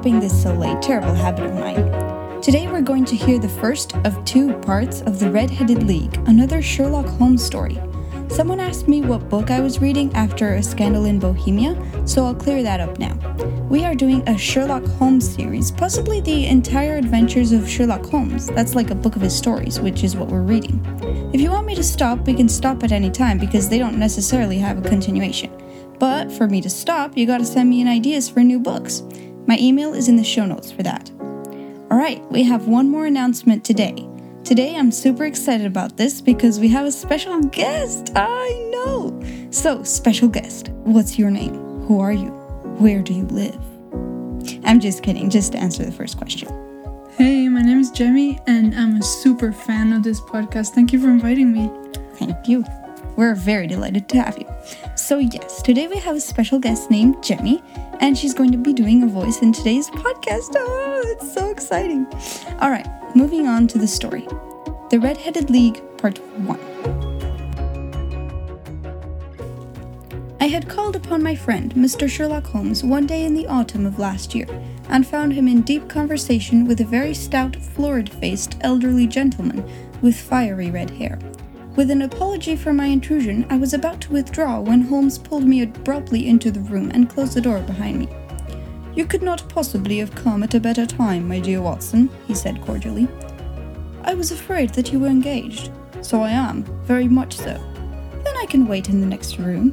dropping this late, terrible habit of mine. Today we're going to hear the first of two parts of The Red-Headed League, another Sherlock Holmes story. Someone asked me what book I was reading after A Scandal in Bohemia, so I'll clear that up now. We are doing a Sherlock Holmes series, possibly the entire adventures of Sherlock Holmes. That's like a book of his stories, which is what we're reading. If you want me to stop, we can stop at any time because they don't necessarily have a continuation. But for me to stop, you gotta send me in ideas for new books. My email is in the show notes for that. Alright, we have one more announcement today. Today I'm super excited about this because we have a special guest. I know. So, special guest, what's your name? Who are you? Where do you live? I'm just kidding, just to answer the first question. Hey, my name is Jemmy, and I'm a super fan of this podcast. Thank you for inviting me. Thank you. We're very delighted to have you. So, yes, today we have a special guest named Jemmy, and she's going to be doing a voice in today's podcast. Oh, it's so exciting. All right, moving on to the story The Red-Headed League, Part 1. I had called upon my friend, Mr. Sherlock Holmes, one day in the autumn of last year, and found him in deep conversation with a very stout, florid faced, elderly gentleman with fiery red hair. With an apology for my intrusion, I was about to withdraw when Holmes pulled me abruptly into the room and closed the door behind me. You could not possibly have come at a better time, my dear Watson, he said cordially. I was afraid that you were engaged. So I am, very much so. Then I can wait in the next room.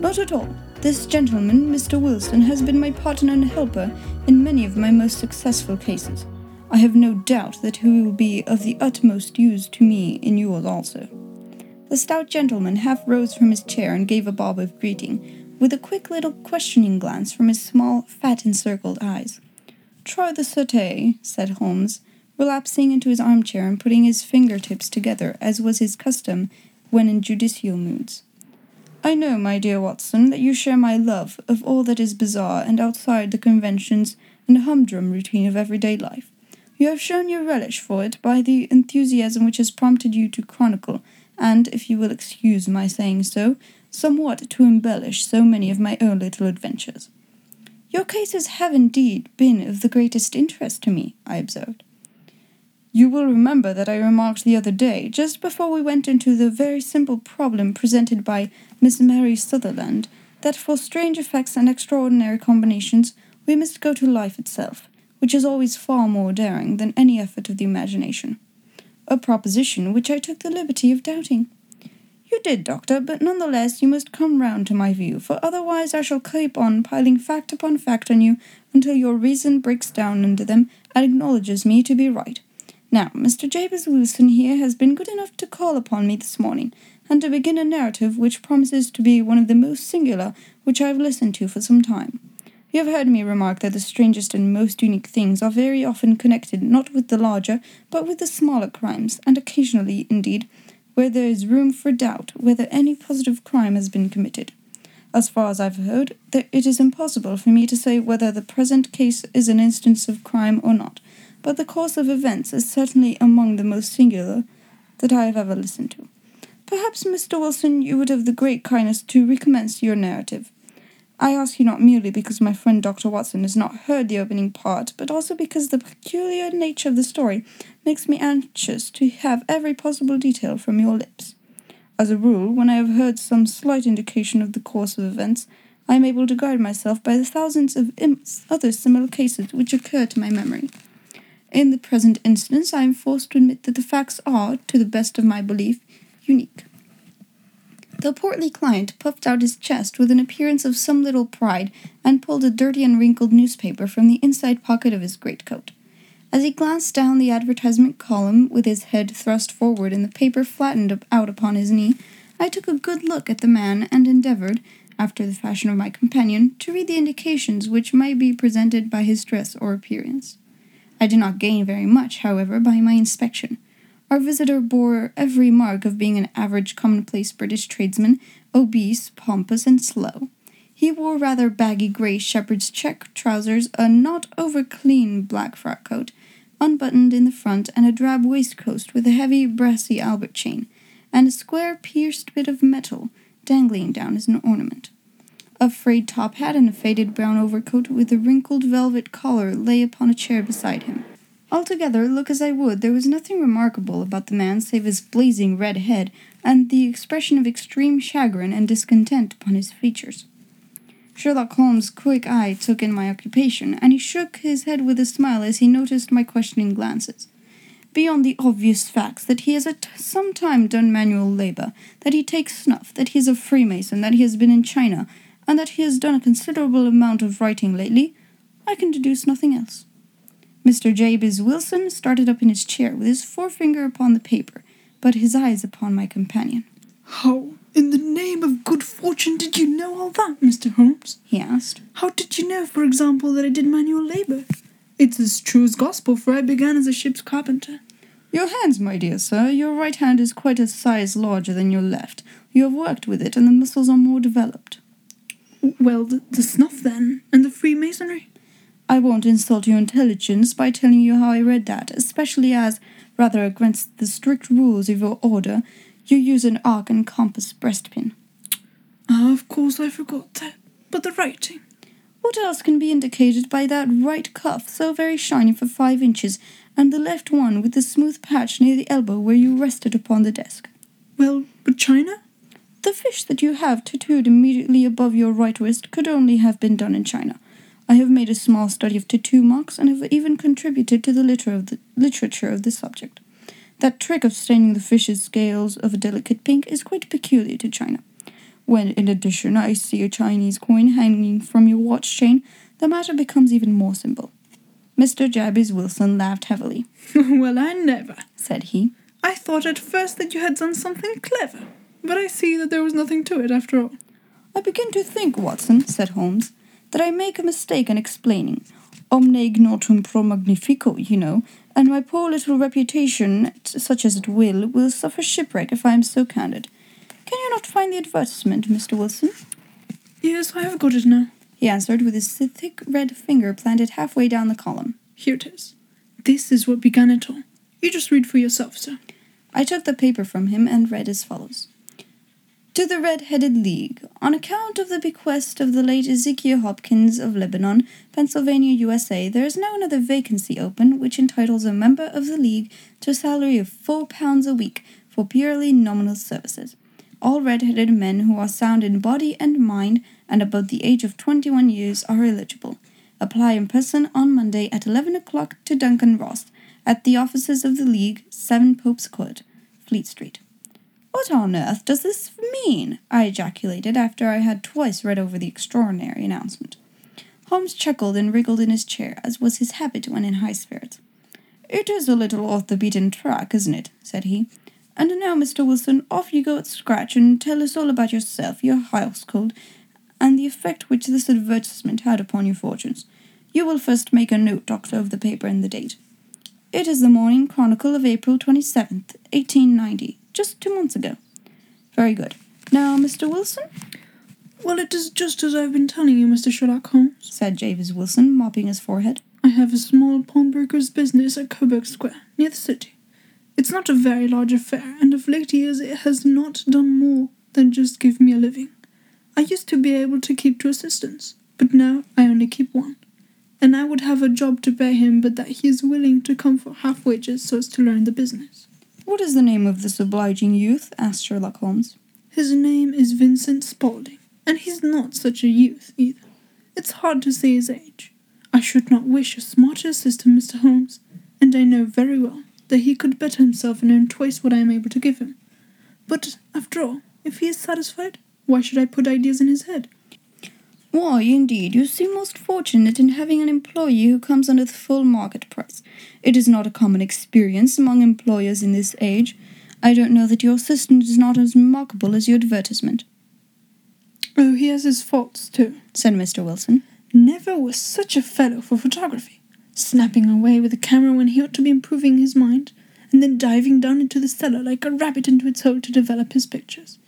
Not at all. This gentleman, Mr. Wilson, has been my partner and helper in many of my most successful cases. I have no doubt that he will be of the utmost use to me in yours also. The stout gentleman half rose from his chair and gave a bob of greeting, with a quick little questioning glance from his small, fat encircled eyes. Try the sauté, said Holmes, relapsing into his armchair and putting his fingertips together, as was his custom when in judicial moods. I know, my dear Watson, that you share my love of all that is bizarre and outside the conventions and humdrum routine of everyday life. You have shown your relish for it by the enthusiasm which has prompted you to chronicle and, if you will excuse my saying so, somewhat to embellish so many of my own little adventures. Your cases have indeed been of the greatest interest to me, I observed. You will remember that I remarked the other day, just before we went into the very simple problem presented by Miss Mary Sutherland, that for strange effects and extraordinary combinations we must go to life itself, which is always far more daring than any effort of the imagination a proposition which I took the liberty of doubting. You did, Doctor, but none the less you must come round to my view, for otherwise I shall keep on piling fact upon fact on you until your reason breaks down under them and acknowledges me to be right. Now, Mr. Jabez Wilson here has been good enough to call upon me this morning, and to begin a narrative which promises to be one of the most singular which I have listened to for some time. You have heard me remark that the strangest and most unique things are very often connected not with the larger, but with the smaller crimes, and occasionally, indeed, where there is room for doubt whether any positive crime has been committed. As far as I've heard, it is impossible for me to say whether the present case is an instance of crime or not, but the course of events is certainly among the most singular that I have ever listened to. Perhaps, Mr. Wilson, you would have the great kindness to recommence your narrative. I ask you not merely because my friend Dr. Watson has not heard the opening part, but also because the peculiar nature of the story makes me anxious to have every possible detail from your lips. As a rule, when I have heard some slight indication of the course of events, I am able to guide myself by the thousands of other similar cases which occur to my memory. In the present instance, I am forced to admit that the facts are, to the best of my belief, unique. The portly client puffed out his chest with an appearance of some little pride and pulled a dirty and wrinkled newspaper from the inside pocket of his greatcoat. As he glanced down the advertisement column with his head thrust forward and the paper flattened out upon his knee, I took a good look at the man and endeavored, after the fashion of my companion, to read the indications which might be presented by his dress or appearance. I did not gain very much, however, by my inspection. Our visitor bore every mark of being an average commonplace British tradesman, obese, pompous, and slow. He wore rather baggy grey shepherd's check trousers, a not over clean black frock coat, unbuttoned in the front, and a drab waistcoat with a heavy brassy Albert chain, and a square pierced bit of metal dangling down as an ornament. A frayed top hat and a faded brown overcoat with a wrinkled velvet collar lay upon a chair beside him. Altogether, look as I would, there was nothing remarkable about the man save his blazing red head and the expression of extreme chagrin and discontent upon his features. Sherlock Holmes' quick eye took in my occupation, and he shook his head with a smile as he noticed my questioning glances. Beyond the obvious facts that he has at some time done manual labor, that he takes snuff, that he is a Freemason, that he has been in China, and that he has done a considerable amount of writing lately, I can deduce nothing else. Mr. Jabez Wilson started up in his chair with his forefinger upon the paper, but his eyes upon my companion. How, in the name of good fortune, did you know all that, Mr. Holmes? he asked. How did you know, for example, that I did manual labor? It's as true as gospel, for I began as a ship's carpenter. Your hands, my dear sir. Your right hand is quite a size larger than your left. You have worked with it, and the muscles are more developed. Well, the, the snuff, then, and the Freemasonry? I won't insult your intelligence by telling you how I read that, especially as, rather against the strict rules of your order, you use an arc and compass breastpin. Ah, of course I forgot that. But the writing? What else can be indicated by that right cuff, so very shiny for five inches, and the left one with the smooth patch near the elbow where you rested upon the desk? Well, but China? The fish that you have tattooed immediately above your right wrist could only have been done in China. I have made a small study of tattoo marks and have even contributed to the, liter of the literature of this subject. That trick of staining the fish's scales of a delicate pink is quite peculiar to China. When, in addition, I see a Chinese coin hanging from your watch chain, the matter becomes even more simple. Mr. Jabez Wilson laughed heavily. well, I never, said he. I thought at first that you had done something clever, but I see that there was nothing to it after all. I begin to think, Watson, said Holmes, that I make a mistake in explaining. Omne ignotum pro magnifico, you know, and my poor little reputation, such as it will, will suffer shipwreck if I am so candid. Can you not find the advertisement, Mr. Wilson? Yes, I have got it now, he answered with his thick red finger planted halfway down the column. Here it is. This is what began it all. You just read for yourself, sir. I took the paper from him and read as follows. To the Red Headed League, on account of the bequest of the late Ezekiel Hopkins of Lebanon, Pennsylvania, USA, there is now another vacancy open which entitles a member of the League to a salary of four pounds a week for purely nominal services. All red-headed men who are sound in body and mind and above the age of 21 years are eligible. Apply in person on Monday at 11 o'clock to Duncan Ross at the offices of the League, 7 Pope's Court, Fleet Street. What on earth does this mean? I ejaculated after I had twice read over the extraordinary announcement. Holmes chuckled and wriggled in his chair, as was his habit when in high spirits. It is a little off the beaten track, isn't it? said he. And now, Mr. Wilson, off you go at scratch and tell us all about yourself, your household, and the effect which this advertisement had upon your fortunes. You will first make a note, Doctor, of the paper and the date. It is the Morning Chronicle of April 27th, 1890 just two months ago. Very good. Now, Mr. Wilson? Well, it is just as I've been telling you, Mr. Sherlock Holmes, said Jabez Wilson, mopping his forehead. I have a small pawnbroker's business at Coburg Square, near the city. It's not a very large affair, and of late years it has not done more than just give me a living. I used to be able to keep two assistants, but now I only keep one. And I would have a job to pay him, but that he is willing to come for half wages so as to learn the business. What is the name of this obliging youth? asked Sherlock Holmes. His name is Vincent Spaulding, and he's not such a youth either. It's hard to say his age. I should not wish a smarter assistant, Mr. Holmes, and I know very well that he could better himself and earn twice what I am able to give him. But, after all, if he is satisfied, why should I put ideas in his head? Why, indeed, you seem most fortunate in having an employee who comes under the full market price. It is not a common experience among employers in this age. I don't know that your assistant is not as remarkable as your advertisement. Oh, he has his faults, too, said Mr. Wilson. Never was such a fellow for photography. Snapping away with a camera when he ought to be improving his mind, and then diving down into the cellar like a rabbit into its hole to develop his pictures.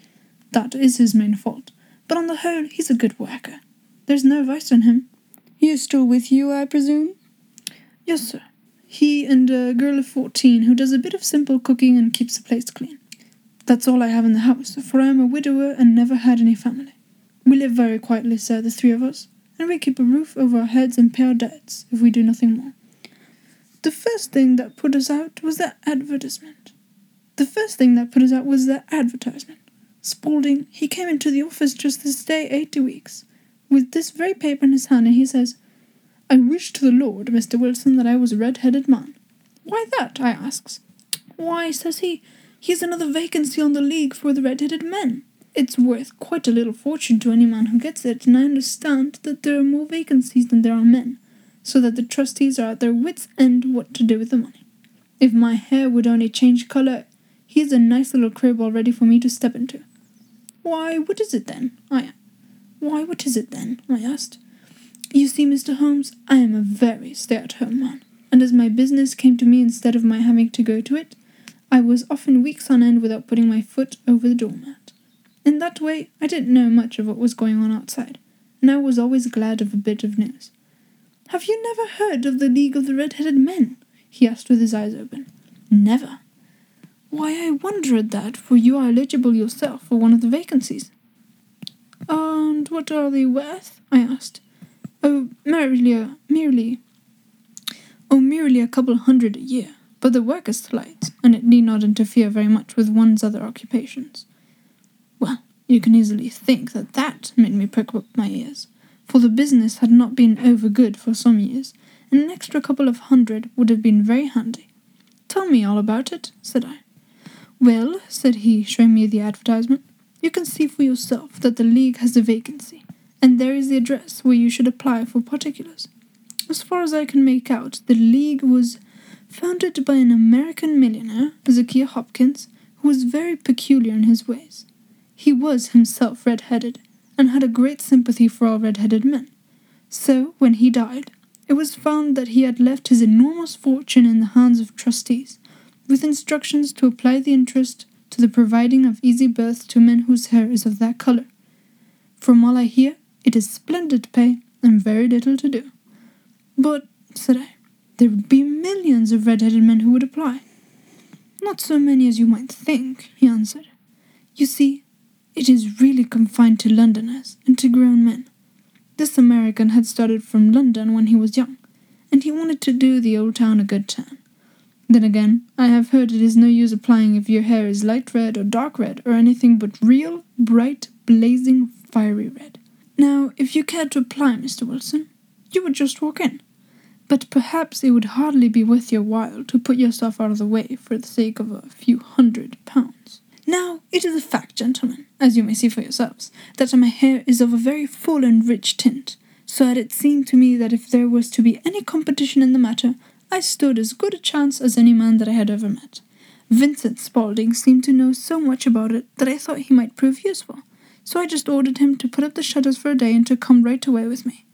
That is his main fault, but on the whole, he's a good worker. There's no vice in him. He is still with you, I presume? Yes, sir. He and a girl of fourteen who does a bit of simple cooking and keeps the place clean. That's all I have in the house, for I am a widower and never had any family. We live very quietly, sir, the three of us, and we keep a roof over our heads and pay our debts, if we do nothing more. The first thing that put us out was that advertisement. The first thing that put us out was that advertisement. Spaulding, he came into the office just this day eighty weeks, with this very paper in his hand, and he says, I wish to the Lord, Mr. Wilson, that I was a red-headed man. Why that? I asks. Why, says he, here's another vacancy on the league for the red-headed men. It's worth quite a little fortune to any man who gets it, and I understand that there are more vacancies than there are men, so that the trustees are at their wits' end what to do with the money. If my hair would only change colour, here's a nice little crib all ready for me to step into. Why, what is it then? I why, what is it then? I asked. You see, Mr. Holmes, I am a very stay at home man, and as my business came to me instead of my having to go to it, I was often weeks on end without putting my foot over the doormat. In that way, I didn't know much of what was going on outside, and I was always glad of a bit of news. Have you never heard of the League of the Red-Headed Men? he asked with his eyes open. Never. Why, I wonder at that, for you are eligible yourself for one of the vacancies. And what are they worth? I asked. Oh, merely, a, merely, oh, merely a couple hundred a year. But the work is slight, and it need not interfere very much with one's other occupations. Well, you can easily think that that made me prick up my ears, for the business had not been over good for some years, and an extra couple of hundred would have been very handy. Tell me all about it, said I. Well, said he, showing me the advertisement, you can see for yourself that the League has a vacancy, and there is the address where you should apply for particulars. As far as I can make out, the League was founded by an American millionaire, Ezekiel Hopkins, who was very peculiar in his ways. He was himself red-headed, and had a great sympathy for all red-headed men. So, when he died, it was found that he had left his enormous fortune in the hands of trustees, with instructions to apply the interest to the providing of easy berths to men whose hair is of that color. From all I hear, it is splendid pay and very little to do. But, said I, there would be millions of red-headed men who would apply. Not so many as you might think, he answered. You see, it is really confined to Londoners and to grown men. This American had started from London when he was young, and he wanted to do the old town a good turn. Then again, I have heard it is no use applying if your hair is light red or dark red or anything but real, bright, blazing, fiery red. Now, if you cared to apply, Mr. Wilson, you would just walk in. But perhaps it would hardly be worth your while to put yourself out of the way for the sake of a few hundred pounds. Now, it is a fact, gentlemen, as you may see for yourselves, that my hair is of a very full and rich tint, so that it seemed to me that if there was to be any competition in the matter, I stood as good a chance as any man that I had ever met. Vincent Spaulding seemed to know so much about it that I thought he might prove useful, so I just ordered him to put up the shutters for a day and to come right away with me.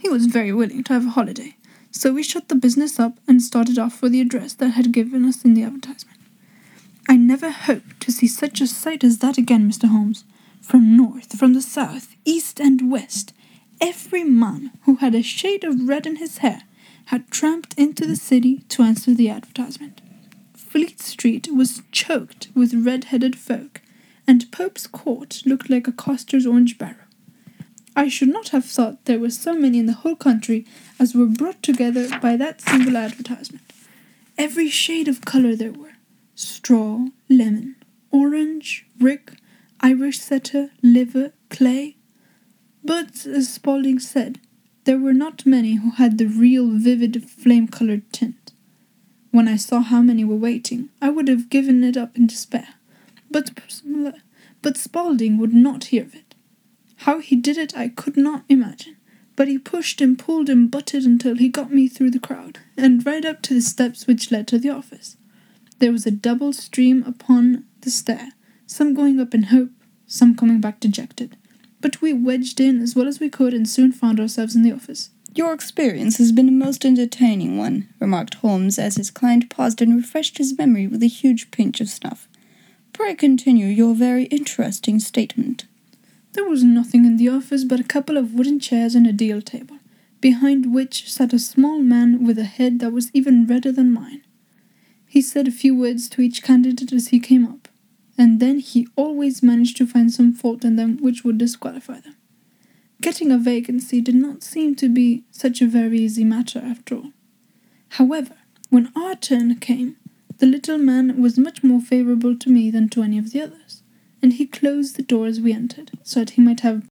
He was very willing to have a holiday, so we shut the business up and started off for the address that had given us in the advertisement. I never hoped to see such a sight as that again, Mr. Holmes. From north, from the south, east, and west, every man who had a shade of red in his hair had tramped into the city to answer the advertisement. Fleet Street was choked with red-headed folk, and Pope's Court looked like a coster's orange barrow. I should not have thought there were so many in the whole country as were brought together by that single advertisement. Every shade of colour there were straw, lemon, orange, brick, Irish setter, liver, clay. But, as Spaulding said, there were not many who had the real vivid flame colored tint. When I saw how many were waiting, I would have given it up in despair. But, but Spaulding would not hear of it. How he did it I could not imagine, but he pushed and pulled and butted until he got me through the crowd, and right up to the steps which led to the office. There was a double stream upon the stair, some going up in hope, some coming back dejected but we wedged in as well as we could and soon found ourselves in the office. Your experience has been a most entertaining one, remarked Holmes as his client paused and refreshed his memory with a huge pinch of snuff. Pray continue your very interesting statement. There was nothing in the office but a couple of wooden chairs and a deal table, behind which sat a small man with a head that was even redder than mine. He said a few words to each candidate as he came up and then he always managed to find some fault in them which would disqualify them. Getting a vacancy did not seem to be such a very easy matter after all. However, when our turn came, the little man was much more favourable to me than to any of the others, and he closed the door as we entered, so that he might have